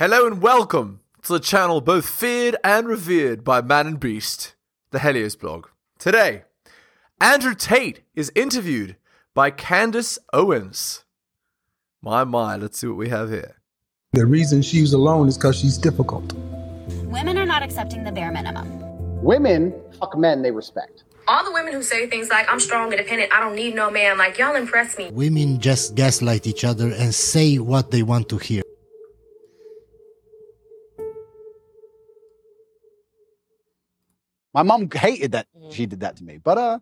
Hello and welcome to the channel both feared and revered by man and beast, the Helios blog. Today, Andrew Tate is interviewed by Candace Owens. My, my, let's see what we have here. The reason she's alone is because she's difficult. Women are not accepting the bare minimum. Women fuck men they respect. All the women who say things like, I'm strong, independent, I don't need no man, like, y'all impress me. Women just gaslight each other and say what they want to hear. My mom hated that she did that to me. But uh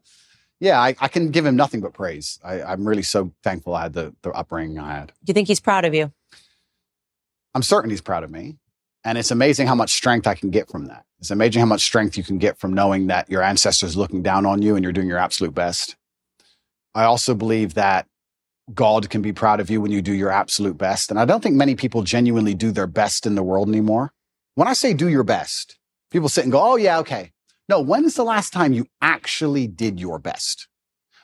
yeah, I, I can give him nothing but praise. I, I'm really so thankful I had the, the upbringing I had. Do you think he's proud of you? I'm certain he's proud of me. And it's amazing how much strength I can get from that. It's amazing how much strength you can get from knowing that your ancestors looking down on you and you're doing your absolute best. I also believe that God can be proud of you when you do your absolute best. And I don't think many people genuinely do their best in the world anymore. When I say do your best, people sit and go, oh, yeah, okay. No, when's the last time you actually did your best?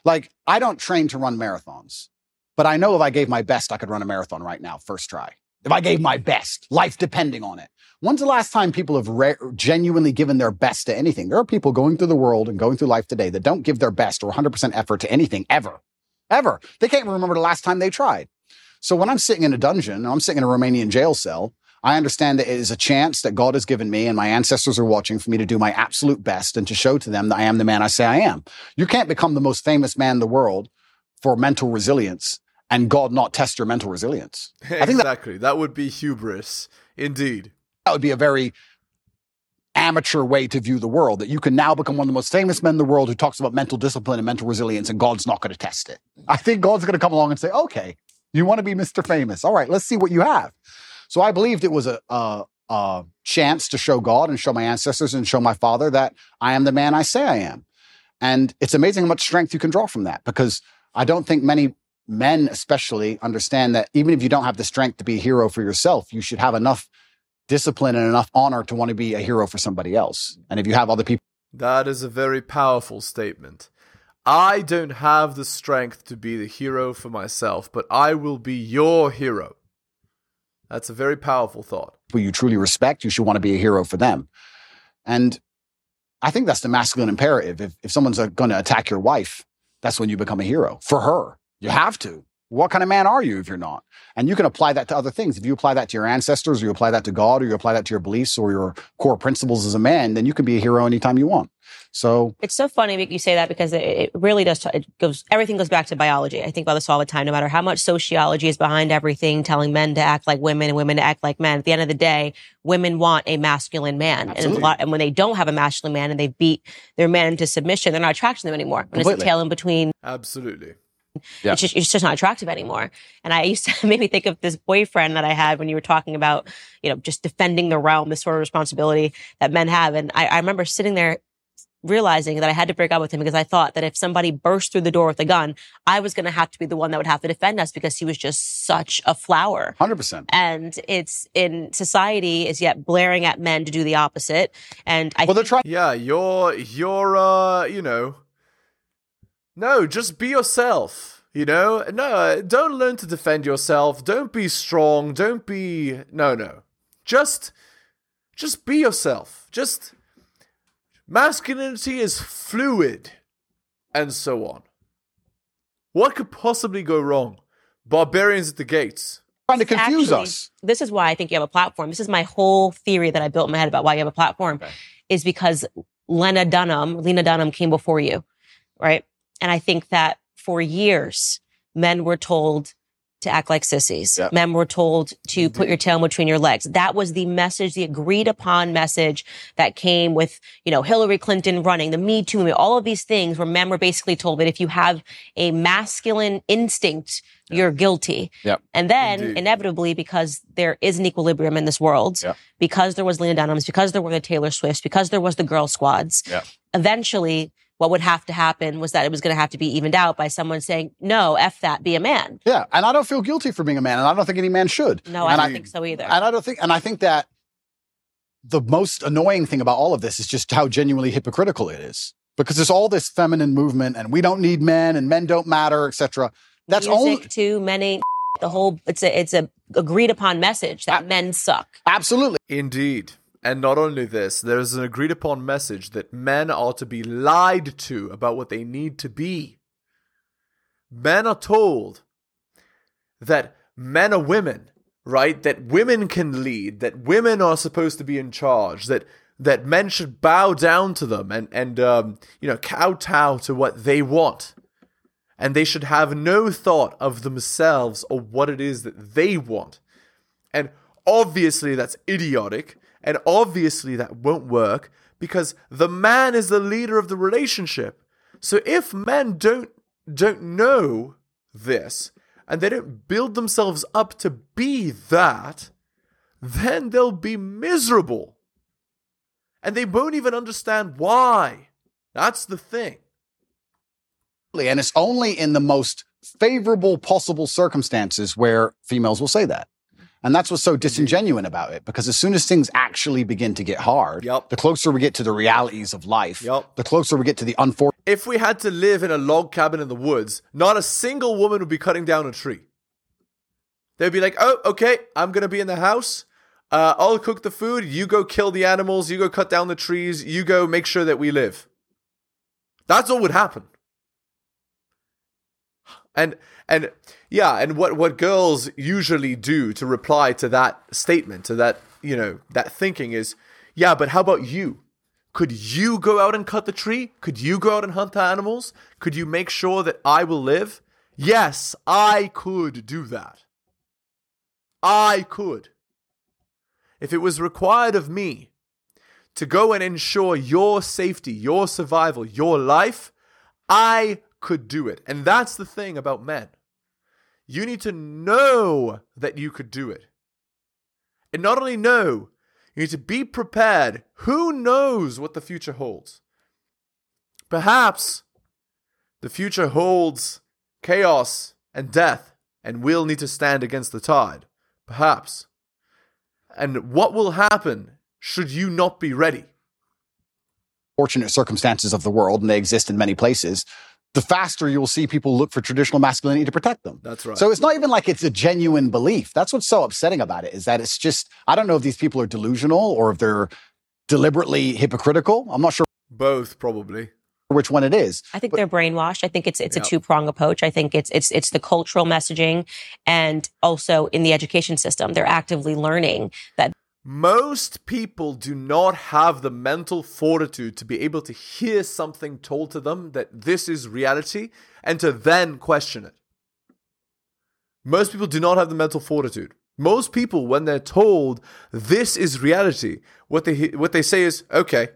Like, I don't train to run marathons, but I know if I gave my best, I could run a marathon right now, first try. If I gave my best, life depending on it. When's the last time people have re- genuinely given their best to anything? There are people going through the world and going through life today that don't give their best or 100% effort to anything ever. Ever. They can't remember the last time they tried. So when I'm sitting in a dungeon, I'm sitting in a Romanian jail cell, I understand that it is a chance that God has given me and my ancestors are watching for me to do my absolute best and to show to them that I am the man I say I am. You can't become the most famous man in the world for mental resilience and God not test your mental resilience. I think that, exactly. That would be hubris, indeed. that would be a very amateur way to view the world that you can now become one of the most famous men in the world who talks about mental discipline and mental resilience and God's not going to test it. I think God's going to come along and say, okay, you want to be Mr. Famous. All right, let's see what you have. So I believed it was a, a, a chance to show God and show my ancestors and show my father that I am the man I say I am. And it's amazing how much strength you can draw from that because I don't think many men, especially, understand that even if you don't have the strength to be a hero for yourself, you should have enough discipline and enough honor to want to be a hero for somebody else. And if you have other people, That is a very powerful statement. I don't have the strength to be the hero for myself, but I will be your hero. That's a very powerful thought. who you truly respect, you should want to be a hero for them. And I think that's the masculine imperative. If, if someone's uh, going to attack your wife, that's when you become a hero for her. You have to. What kind of man are you if you're not? And you can apply that to other things. If you apply that to your ancestors, or you apply that to God, or you apply that to your beliefs or your core principles as a man, then you can be a hero anytime you want. So It's so funny that you say that because it, it really does. T- it goes. Everything goes back to biology. I think about this all the time. No matter how much sociology is behind everything, telling men to act like women and women to act like men. At the end of the day, women want a masculine man, and, a lot, and when they don't have a masculine man and they beat their men into submission, they're not attracted to them anymore. When it's a tail in between, Absolutely. Yeah. it's just it's just not attractive anymore. And I used to maybe think of this boyfriend that I had when you were talking about, you know, just defending the realm, this sort of responsibility that men have. And I, I remember sitting there realizing that I had to break up with him because I thought that if somebody burst through the door with a gun, I was going to have to be the one that would have to defend us because he was just such a flower. 100%. And it's in society is yet blaring at men to do the opposite. And I Well, they're trying. Yeah, you're you're uh, you know. No, just be yourself. You know? No, don't learn to defend yourself. Don't be strong. Don't be No, no. Just just be yourself. Just masculinity is fluid and so on. What could possibly go wrong? Barbarians at the gates. Trying to confuse Actually, us. This is why I think you have a platform. This is my whole theory that I built in my head about why you have a platform is because Lena Dunham, Lena Dunham came before you, right? And I think that for years, men were told to act like sissies. Yep. Men were told to mm-hmm. put your tail between your legs. That was the message, the agreed upon message that came with, you know, Hillary Clinton running, the Me Too, all of these things where men were basically told that if you have a masculine instinct, you're guilty. Yep. And then Indeed. inevitably, because there is an equilibrium in this world, Yep. because there was Lena Dunham's, because there were the Taylor Swifts, because there was the girl squads, Yep. eventually what would have to happen was that it was going to have to be evened out by someone saying, no, F that, be a man. Yeah. And I don't feel guilty for being a man. And I don't think any man should. No, I And don't think so either. And I don't think, and I think that the most annoying thing about all of this is just how genuinely hypocritical it is. Because there's all this feminine movement and we don't need men and men don't matter, etc. That's Music only too many. the whole it's a it's a agreed upon message that men suck. Absolutely. Indeed. And not only this, there is an agreed upon message that men are to be lied to about what they need to be. Men are told that men are women, right? That women can lead, that women are supposed to be in charge, that that men should bow down to them and and um, you know kowtow to what they want, and they should have no thought of themselves or what it is that they want. And obviously that's idiotic, and obviously that won't work because the man is the leader of the relationship. So if men don't don't know this and they don't build themselves up to be that, then they'll be miserable. And they won't even understand why. That's the thing. And it's only in the most favorable possible circumstances where females will say that. And that's what's so disingenuous about it because as soon as things actually begin to get hard, Yep. the closer we get to the realities of life, Yep. the closer we get to the unfortunate. If we had to live in a log cabin in the woods, not a single woman would be cutting down a tree. They'd be like, oh, okay, I'm going to be in the house. Uh, I'll cook the food. You go kill the animals. You go cut down the trees. You go make sure that we live. That's what would happen. And and yeah, and what what girls usually do to reply to that statement, to that, you know, that thinking is, yeah, but how about you? Could you go out and cut the tree? Could you go out and hunt the animals? Could you make sure that I will live? Yes, I could do that. I could. If it was required of me to go and ensure your safety, your survival, your life, I could do it. And that's the thing about men. You need to know that you could do it. And not only know, you need to be prepared. Who knows what the future holds? Perhaps the future holds chaos and death, and we'll need to stand against the tide. Perhaps. And what will happen should you not be ready? Fortunate circumstances of the world, and they exist in many places, the faster you'll see people look for traditional masculinity to protect them. That's right. So it's not even like it's a genuine belief. That's what's so upsetting about it is that it's just, I don't know if these people are delusional or if they're deliberately hypocritical. I'm not sure Both, probably. which one it is. I think they're brainwashed. I think it's it's Yep. a two prong approach. I think it's it's it's the cultural messaging, and also in the education system, they're actively learning that Most people do not have the mental fortitude to be able to hear something told to them that this is reality and to then question it. Most people do not have the mental fortitude. Most people, when they're told this is reality, what they what they say is okay,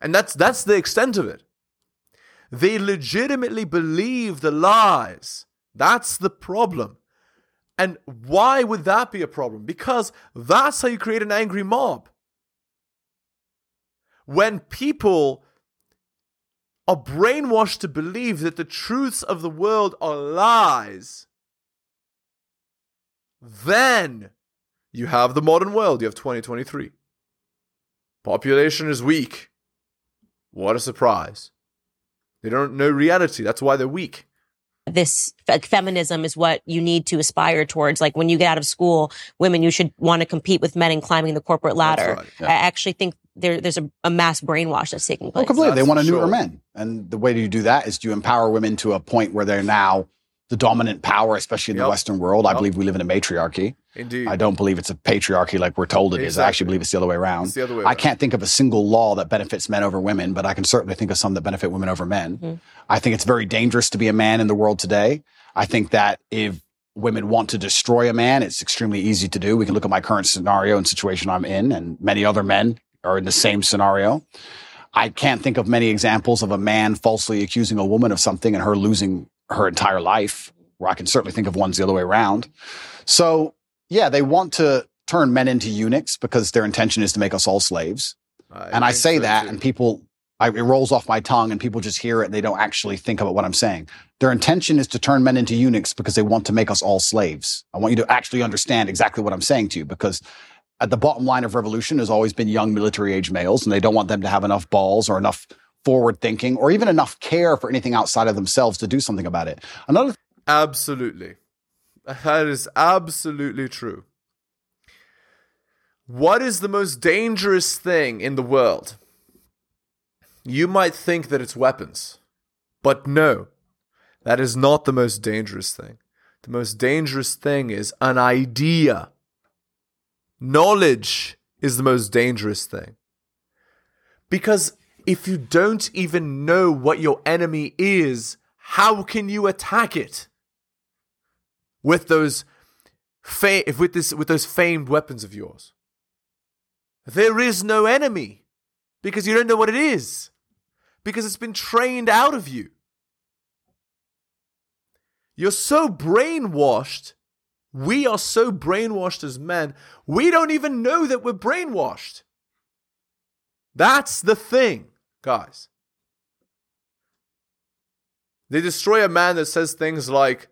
and that's that's the extent of it. They legitimately believe the lies. That's the problem. And why would that be a problem? Because that's how you create an angry mob. When people are brainwashed to believe that the truths of the world are lies, then you have the modern world. You have 2023. Population is weak. What a surprise. They don't know reality. That's why they're weak. This like feminism is what you need to aspire towards. Like when you get out of school, women, you should want to compete with men in climbing the corporate ladder. right, yeah. I actually think there, there's a, a mass brainwash that's taking place. Oh, place. completely. They want to for neuter sure. men. And the way you do that is to empower women to a point where they're now the dominant power, especially in the Western world. I believe we live in a matriarchy. Indeed. I don't believe it's a patriarchy like we're told it is. I actually believe it's the other way around. It's the other way around. I can't think of a single law that benefits men over women, but I can certainly think of some that benefit women over men. Mhm. I think it's very dangerous to be a man in the world today. I think that if women want to destroy a man, it's extremely easy to do. We can look at my current scenario and situation I'm in, and many other men are in the same scenario. I can't think of many examples of a man falsely accusing a woman of something and her losing her entire life, where I can certainly think of ones the other way around. So, yeah, they want to turn men into eunuchs because their intention is to make us all slaves. and I say so that, too. and people, I, it rolls off my tongue, and people just hear it and they don't actually think about what I'm saying. Their intention is to turn men into eunuchs because they want to make us all slaves. I want you to actually understand exactly what I'm saying to you because at the bottom line of revolution has always been young military age males, and they don't want them to have enough balls or enough forward thinking or even enough care for anything outside of themselves to do something about it. Another Absolutely. That is absolutely true. What is the most dangerous thing in the world? You might think that it's weapons, but no, that is not the most dangerous thing. The most dangerous thing is an idea. Knowledge is the most dangerous thing. Because if you don't even know what your enemy is, how can you attack it? With those fa- with this with those famed weapons of yours. There is no enemy because you don't know what it is. Because it's been trained out of you. You're so brainwashed. We are so brainwashed as men, we don't even know that we're brainwashed. That's the thing, guys. They destroy a man that says things like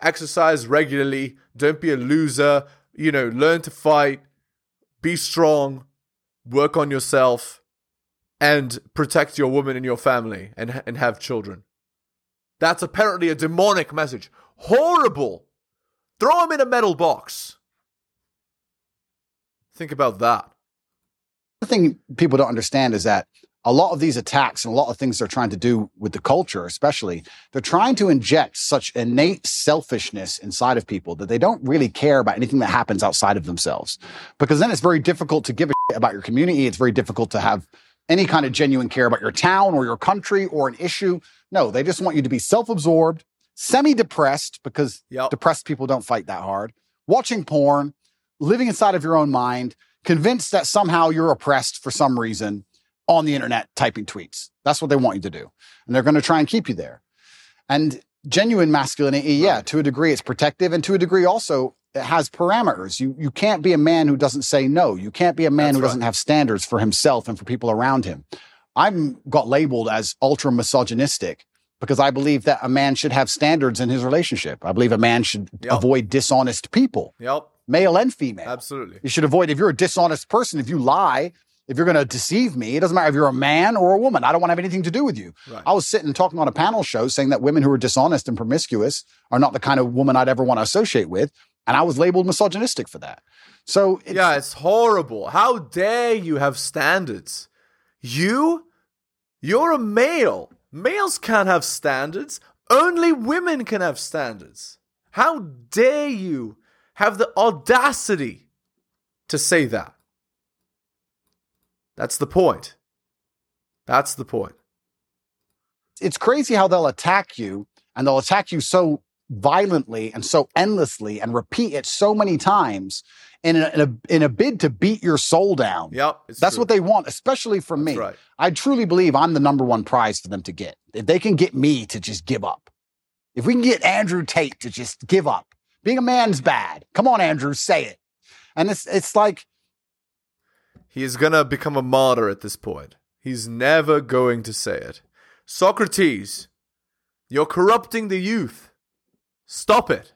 exercise regularly, don't be a loser, you know, learn to fight, be strong, work on yourself, and protect your woman and your family and, and have children. That's apparently a demonic message. Horrible. Throw him in a metal box. Think about that. The thing people don't understand is that a lot of these attacks and a lot of things they're trying to do with the culture, especially, they're trying to inject such innate selfishness inside of people that they don't really care about anything that happens outside of themselves. Because then it's very difficult to give a shit about your community. It's very difficult to have any kind of genuine care about your town or your country or an issue. No, they just want you to be self absorbed, semi depressed, because Yep. depressed people don't fight that hard, watching porn, living inside of your own mind, convinced that somehow you're oppressed for some reason on the internet typing tweets. That's what they want you to do. And they're going to try and keep you there. And genuine masculinity, yeah, to a degree it's protective and to a degree also it has parameters. You you can't be a man who doesn't say no. You can't be a man That's who doesn't have standards for himself and for people around him. I'm got labeled as ultra misogynistic because I believe that a man should have standards in his relationship. I believe a man should Yep. avoid dishonest people, Yep, male and female. absolutely. You should avoid if you're a dishonest person, if you lie, if you're going to deceive me, it doesn't matter if you're a man or a woman. I don't want to have anything to do with you. Right. I was sitting talking on a panel show saying that women who are dishonest and promiscuous are not the kind of woman I'd ever want to associate with. And I was labeled misogynistic for that. So it's, yeah, it's horrible. How dare you have standards? You? You're a male. Males can't have standards. Only women can have standards. How dare you have the audacity to say that? That's the point. That's the point. it's crazy how they'll attack you and they'll attack you so violently and so endlessly and repeat it so many times in a, in a, in a bid to beat your soul down. Yep. That's true. what they want, especially from That's me. right. I truly believe I'm the number one prize for them to get. If they can get me to just give up, if we can get Andrew Tate to just give up, being a man's bad. Come on, Andrew, say it. And it's it's like He is gonna become a martyr at this point. He's never going to say it. Socrates, you're corrupting the youth. Stop it.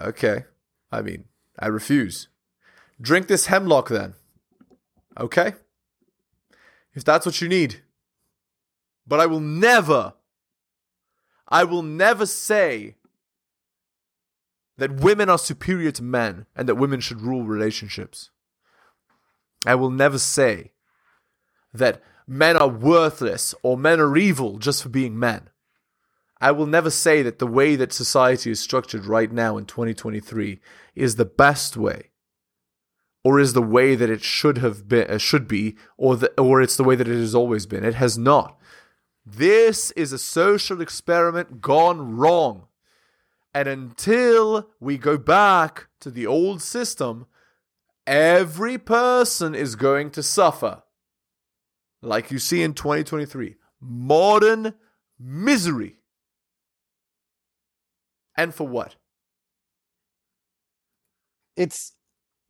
Okay. I mean, I refuse. Drink this hemlock then. Okay? If that's what you need. But I will never, I will never say that women are superior to men and that women should rule relationships. I will never say that men are worthless or men are evil just for being men. I will never say that the way that society is structured right now in 2023 is the best way or is the way that it should have been uh, should be or the, or it's the way that it has always been. It has not. This is a social experiment gone wrong. And until we go back to the old system, every person is going to suffer. Like you see in 2023, modern misery. And for what? it's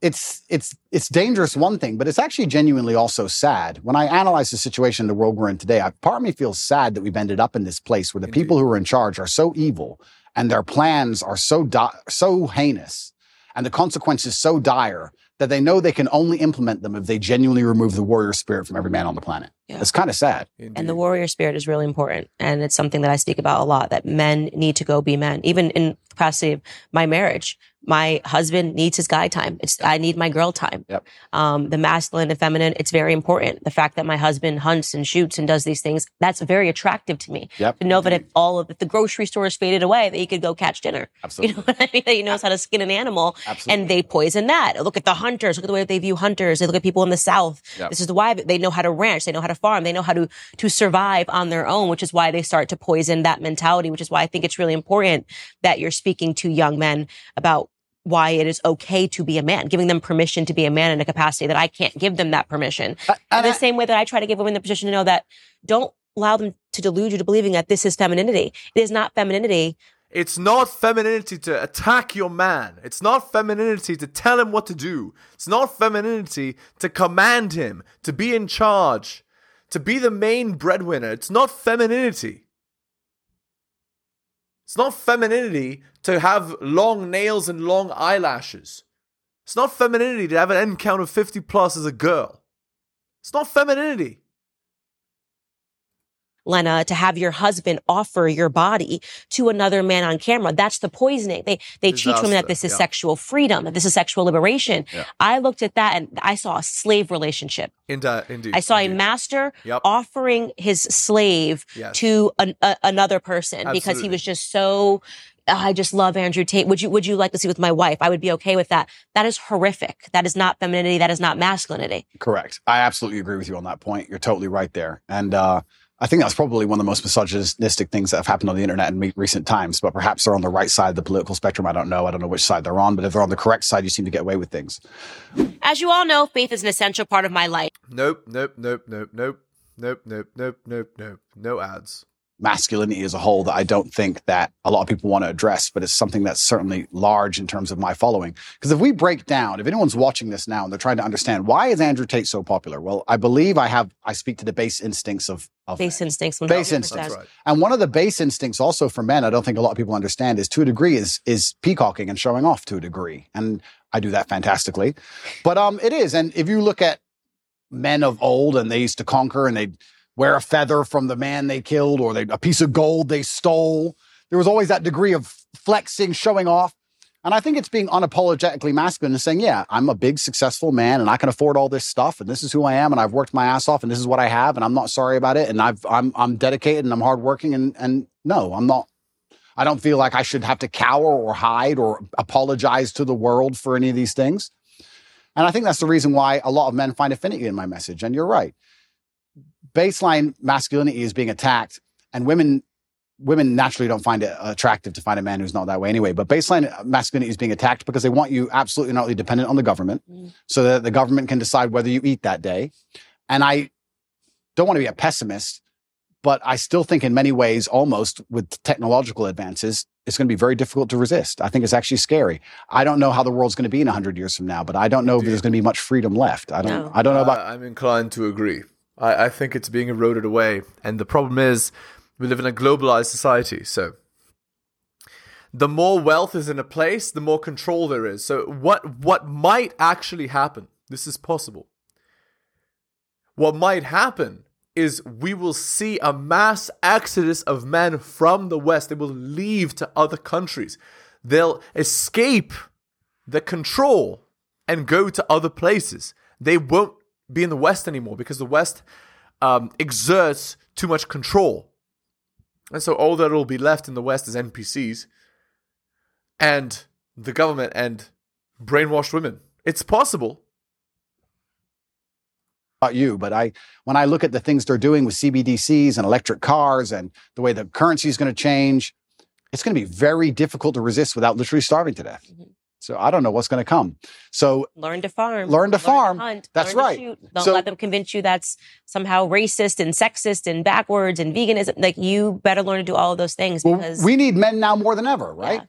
it's it's it's dangerous one thing but it's actually genuinely also sad when i analyze the situation in the world we're in today I, part of me feels sad that we've ended up in this place where the people who are in charge are so evil and their plans are so di- so heinous and the consequences so dire that they know they can only implement them if they genuinely remove the warrior spirit from every man on the planet Yeah. It's kind of sad. And the warrior spirit is really important. And it's something that I speak about a lot that men need to go be men. Even in capacity of my marriage, my husband needs his guy time. It's, I need my girl time. Yep. Um, the masculine and feminine, it's very important. The fact that my husband hunts and shoots and does these things, that's very attractive to me. Yep. To know that if all of, if the grocery store is faded away, that he could go catch dinner. Absolutely. You Absolutely. know what I mean? That he knows how to skin an animal Absolutely. and they poison that. Look at the hunters. Look at the way they view hunters. They look at people in the South. Yep. This is why they know how to ranch. They know how to farm. They know how to, to survive on their own, which is why they start to poison that mentality, which is why I think it's really important that you're speaking to young men about why it is okay to be a man, giving them permission to be a man in a capacity that I can't give them that permission. Uh, In the I- same way that I try to give women the position to know that don't allow them to delude you to believing that this is femininity. It is not femininity It's not femininity to attack your man. It's not femininity to tell him what to do. It's not femininity to command him, to be in charge, to be the main breadwinner. It's not femininity. It's not femininity to have long nails and long eyelashes. It's not femininity to have an end count of 50 plus as a girl. It's not femininity. Lena, to have your husband offer your body to another man on camera. That's the poisoning. They they teach women that this is yeah. sexual freedom, that this is sexual liberation. Yeah. I looked at that and I saw a slave relationship. Indi- indeed. I saw a master Yep. offering his slave Yes. to an, a, another person because he was just so. "Oh, I just love Andrew Tate. Would you Would you like to see with my wife? I would be okay with that. That is horrific. That is not femininity. That is not masculinity. Correct. I absolutely agree with you on that point. You're totally right there. And uh, I think that's probably one of the most misogynistic things that have happened on the internet in recent times. But perhaps they're on the right side of the political spectrum. I don't know. I don't know which side they're on. But if they're on the correct side, you seem to get away with things. As you all know, faith is an essential part of my life. Nope, nope, nope, nope, nope, nope, nope, nope, nope, nope. No ads. Masculinity as a whole that I don't think that a lot of people want to address, but it's something that's certainly large in terms of my following. Because if we break down, if anyone's watching this now and they're trying to understand why is Andrew Tate so popular, well, I believe I have I speak to the base instincts of of Base men. instincts. Base 100%. instincts. Right. And one of the base instincts also for men, I don't think a lot of people understand, is to a degree is is peacocking and showing off to a degree. And I do that fantastically. But um it is. And if you look at men of old and they used to conquer and they'd wear a feather from the man they killed or they a piece of gold they stole, there was always that degree of flexing, showing off. And I think it's being unapologetically masculine and saying, yeah, I'm a big, successful man and I can afford all this stuff and this is who I am and I've worked my ass off and this is what I have and I'm not sorry about it and I've, I'm, I'm dedicated and I'm hardworking and, and no, I'm not. I don't feel like I should have to cower or hide or apologize to the world for any of these things. And I think that's the reason why a lot of men find affinity in my message. And you're right. Baseline masculinity is being attacked and women women naturally don't find it attractive to find a man who's not that way anyway. But baseline masculinity is being attacked because they want you absolutely not to dependent on the government Mm. so that the government can decide whether you eat that day. And I don't want to be a pessimist, but I still think in many ways, almost with technological advances, it's going to be very difficult to resist. I think it's actually scary. I don't know how the world's going to be in 100 years from now, but I don't know if there's going to be much freedom left. I don't, No. I don't know about. I, I'm inclined to agree. I, I think it's being eroded away. And the problem is, we live in a globalized society. So, the more wealth is in a place, the more control there is. So, what what might actually happen? This is possible. What might happen is we will see a mass exodus of men from the West. They will leave to other countries. They'll escape the control and go to other places. They won't be in the West anymore because the West um, exerts too much control. And so all that will be left in the West is NPCs and the government and brainwashed women. It's possible. about you, but I when I look at the things they're doing with CBDCs and electric cars and the way the currency is going to change, it's going to be very difficult to resist without literally starving to death. Mhm. So I don't know what's going to come. So Learn to farm. Learn to farm. hunt, That's learn to right. shoot. Don't So- let them convince you that's somehow racist and sexist and backwards and veganism. Like you better learn to do all of those things well, because we need men now more than ever, right? Yeah.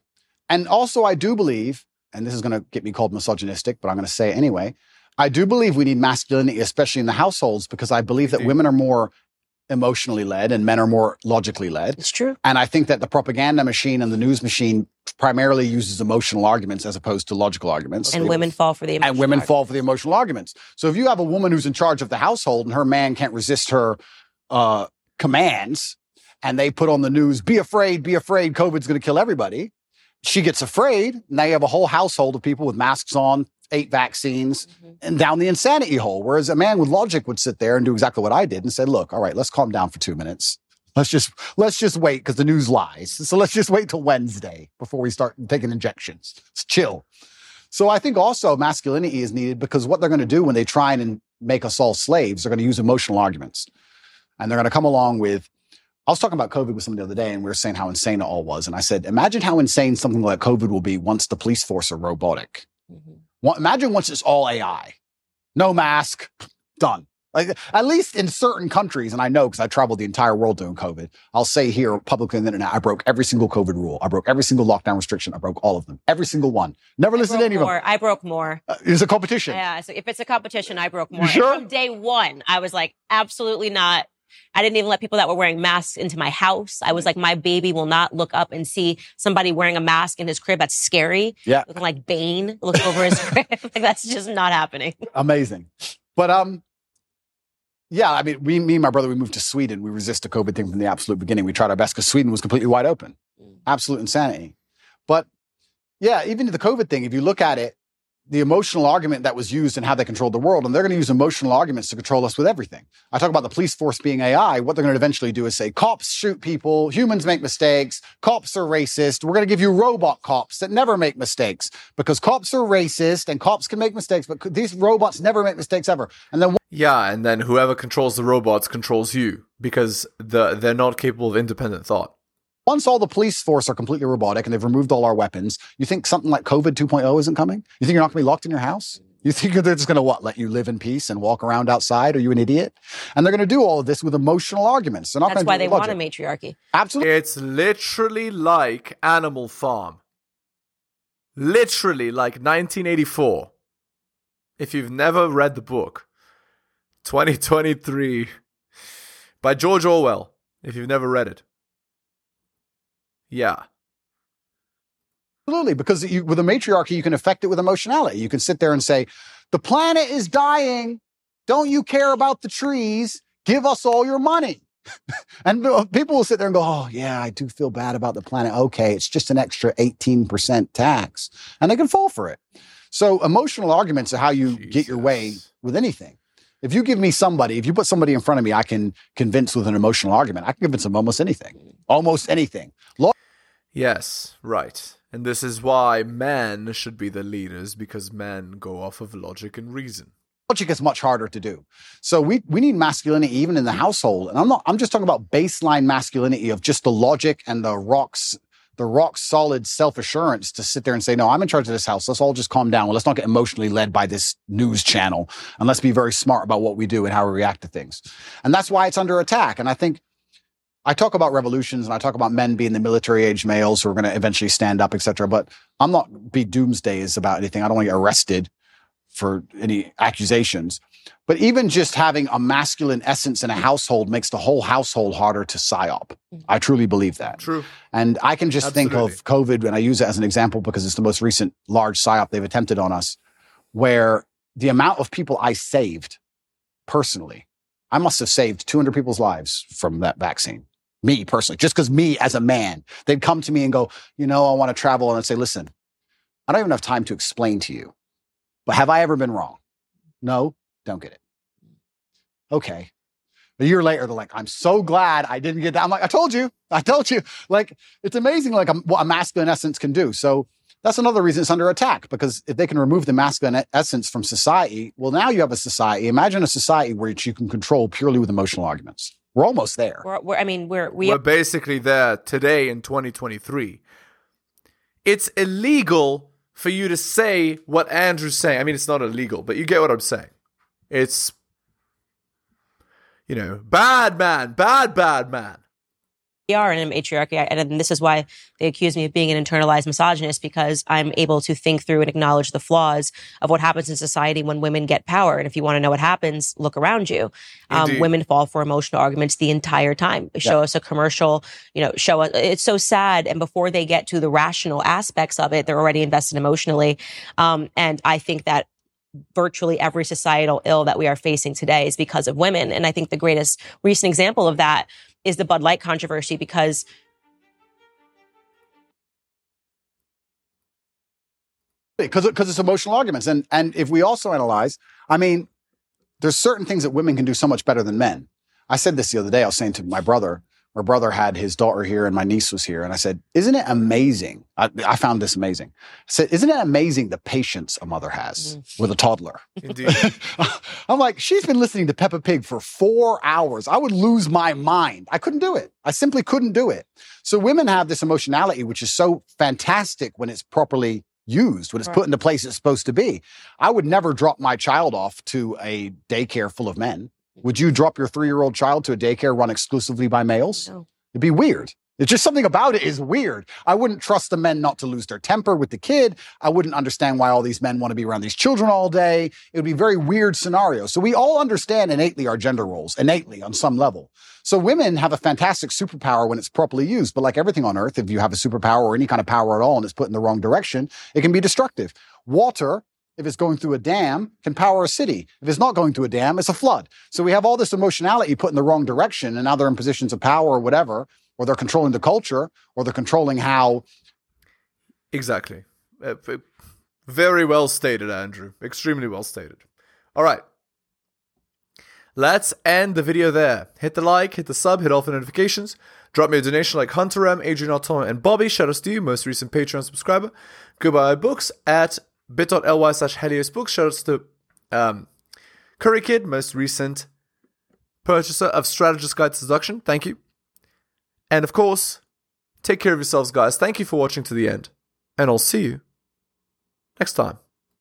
And also, I do believe, and this is going to get me called misogynistic, but I'm going to say it anyway. I do believe we need masculinity, especially in the households, because I believe that women are more emotionally led and men are more logically led. It's true. And I think that the propaganda machine and the news machine primarily uses emotional arguments as opposed to logical arguments. And They- women fall for the and women emotional fall for the emotional arguments. So if you have a woman who's in charge of the household and her man can't resist her uh, commands, and they put on the news, "Be afraid, be afraid, COVID's going to kill everybody," she gets afraid. Now you have a whole household of people with masks on, eight vaccines, Mhm. and down the insanity hole. Whereas a man with logic would sit there and do exactly what I did and say, "Look, all right, let's calm down for two minutes." Let's just let's just wait because the news lies. So let's just wait till Wednesday before we start taking injections. Let's chill. So I think also masculinity is needed because what they're going to do when they try and make us all slaves, they're going to use emotional arguments. And they're going to come along with, I was talking about COVID with someone the other day and we were saying how insane it all was. And I said, imagine how insane something like COVID will be once the police force are robotic. Mhm. Imagine once it's all AI, no mask, done. Like at least in certain countries, and I know because I traveled the entire world doing COVID. I'll say here publicly on the internet, I broke every single COVID rule. I broke every single lockdown restriction. I broke all of them, every single one. Never I listened to broke any of them. more. I broke more. Uh, It's a competition. Yeah, so if it's a competition, I broke more. Sure? from day one, I was like, absolutely not. I didn't even let people that were wearing masks into my house. I was like, my baby will not look up and see somebody wearing a mask in his crib. That's scary. Yeah. Looking like Bane looking over his crib. Like that's just not happening. Amazing. But um, yeah, I mean, we, me and my brother, we moved to Sweden. We resist the COVID thing from the absolute beginning. We tried our best because Sweden was completely wide open. Mm. Absolute insanity. But yeah, even the COVID thing, if you look at it, the emotional argument that was used and how they controlled the world, and they're going to use emotional arguments to control us with everything. I talk about the police force being AI. What they're going to eventually do is say cops shoot people, humans make mistakes, cops are racist. We're going to give you robot cops that never make mistakes because cops are racist and cops can make mistakes, but these robots never make mistakes ever. And then Yeah, and then whoever controls the robots controls you because the they're not capable of independent thought. Once all the police force are completely robotic and they've removed all our weapons, you think something like COVID 2.0 isn't coming? You think you're not going to be locked in your house? You think they're just going to what? Let you live in peace and walk around outside? Are you an idiot? And they're going to do all of this with emotional arguments. They're not That's going to why do it they want a matriarchy. Absolutely. It's literally like Animal Farm. Literally like 1984. If you've never read the book, 2023 by George Orwell, if you've never read it. Yeah. Absolutely, because you, with a matriarchy, you can affect it with emotionality. You can sit there and say, "The planet is dying. Don't you care about the trees? Give us all your money." and uh, people will sit there and go, "Oh yeah, I do feel bad about the planet. Okay, it's just an extra eighteen percent tax," and they can fall for it. So emotional arguments are how you get your way with anything. If you give me somebody, if you put somebody in front of me, I can convince with an emotional argument. I can convince them almost anything, almost anything. Yes, right. And this is why men should be the leaders because men go off of logic and reason. logic is much harder to do. So we we need masculinity even in the household. And I'm not I'm just talking about baseline masculinity of just the logic and the rocks the rock solid self-assurance to sit there and say, no, I'm in charge of this house. Let's all just calm down. Let's not get emotionally led by this news channel. And let's be very smart about what we do and how we react to things. And that's why it's under attack. And I think I talk about revolutions and I talk about men being the military age males who are going to eventually stand up, etc. But I'm not be doomsdays about anything. I don't want to get arrested for any accusations. But even just having a masculine essence in a mm. household makes the whole household harder to psyop. Mm. I truly believe that. True. And I can just think of COVID, and I use it as an example because it's the most recent large psyop they've attempted on us, where the amount of people I saved personally, I must have saved 200 people's lives from that vaccine. Me personally, just because me as a man, they'd come to me and go, you know, I want to travel. And I'd say, listen, I don't even have time to explain to you, but have I ever been wrong? No, don't get it. Okay. A year later, they're like, I'm so glad I didn't get that. I'm like, I told you, I told you. Like, it's amazing, like a, what a masculine essence can do. So that's another reason it's under attack because if they can remove the masculine essence from society, well, now you have a society. Imagine a society where you can control purely with emotional arguments. We're almost there. We're, we're, I mean, we're we We're basically there today in 2023. It's illegal for you to say what Andrew's saying. I mean, it's not illegal, but you get what I'm saying. It's, you know, bad man, bad, bad man. Are in a matriarchy. And this is why they accuse me of being an internalized misogynist because I'm able to think through and acknowledge the flaws of what happens in society when women get power. And if you want to know what happens, look around you. Um, women fall for emotional arguments the entire time. Show us a commercial, you know, show us. It's so sad. And before they get to the rational aspects of it, they're already invested emotionally. Um, and I think that virtually every societal ill that we are facing today is because of women. And I think the greatest recent example of that is the Bud Light controversy because because because it's emotional arguments. And and if we also analyze i mean there's certain things that women can do so much better than men. I said this the other day i was saying to my brother my brother had his daughter here and my niece was here and i said isn't it amazing i, I found this amazing i said isn't it amazing the patience a mother has mm-hmm. with a toddler Indeed. i'm like she's been listening to peppa pig for four hours i would lose my mind i couldn't do it i simply couldn't do it so women have this emotionality which is so fantastic when it's properly used, when it's Right. put in the place it's supposed to be. I would never drop my child off to a daycare full of men. Would you drop your three year old child to a daycare run exclusively by males? No. It'd be weird. It's just something about it is weird. I wouldn't trust the men not to lose their temper with the kid. I wouldn't understand why all these men want to be around these children all day. It would be a very weird scenario. So we all understand innately our gender roles, innately on some level. So women have a fantastic superpower when it's properly used. But like everything on earth, if you have a superpower or any kind of power at all and it's put in the wrong direction, it can be destructive. Water, if it's going through a dam, can power a city. If it's not going through a dam, it's a flood. So we have all this emotionality put in the wrong direction, and now they're in positions of power or whatever, or they're controlling the culture, or they're controlling how. Exactly. Uh, very well stated, Andrew. Extremely well stated. All right. Let's end the video there. Hit the like, hit the sub, hit all the notifications. Drop me a donation like Hunter M, Adrian Altoma, and Bobby. Shout out to you, most recent Patreon subscriber. Goodbye books at bit.ly slash Helios Books. Shout outs to um, Curry Kid, most recent purchaser of Strategist Guide to Seduction. Thank you. And of course, take care of yourselves, guys. Thank you for watching to the end. And I'll see you next time.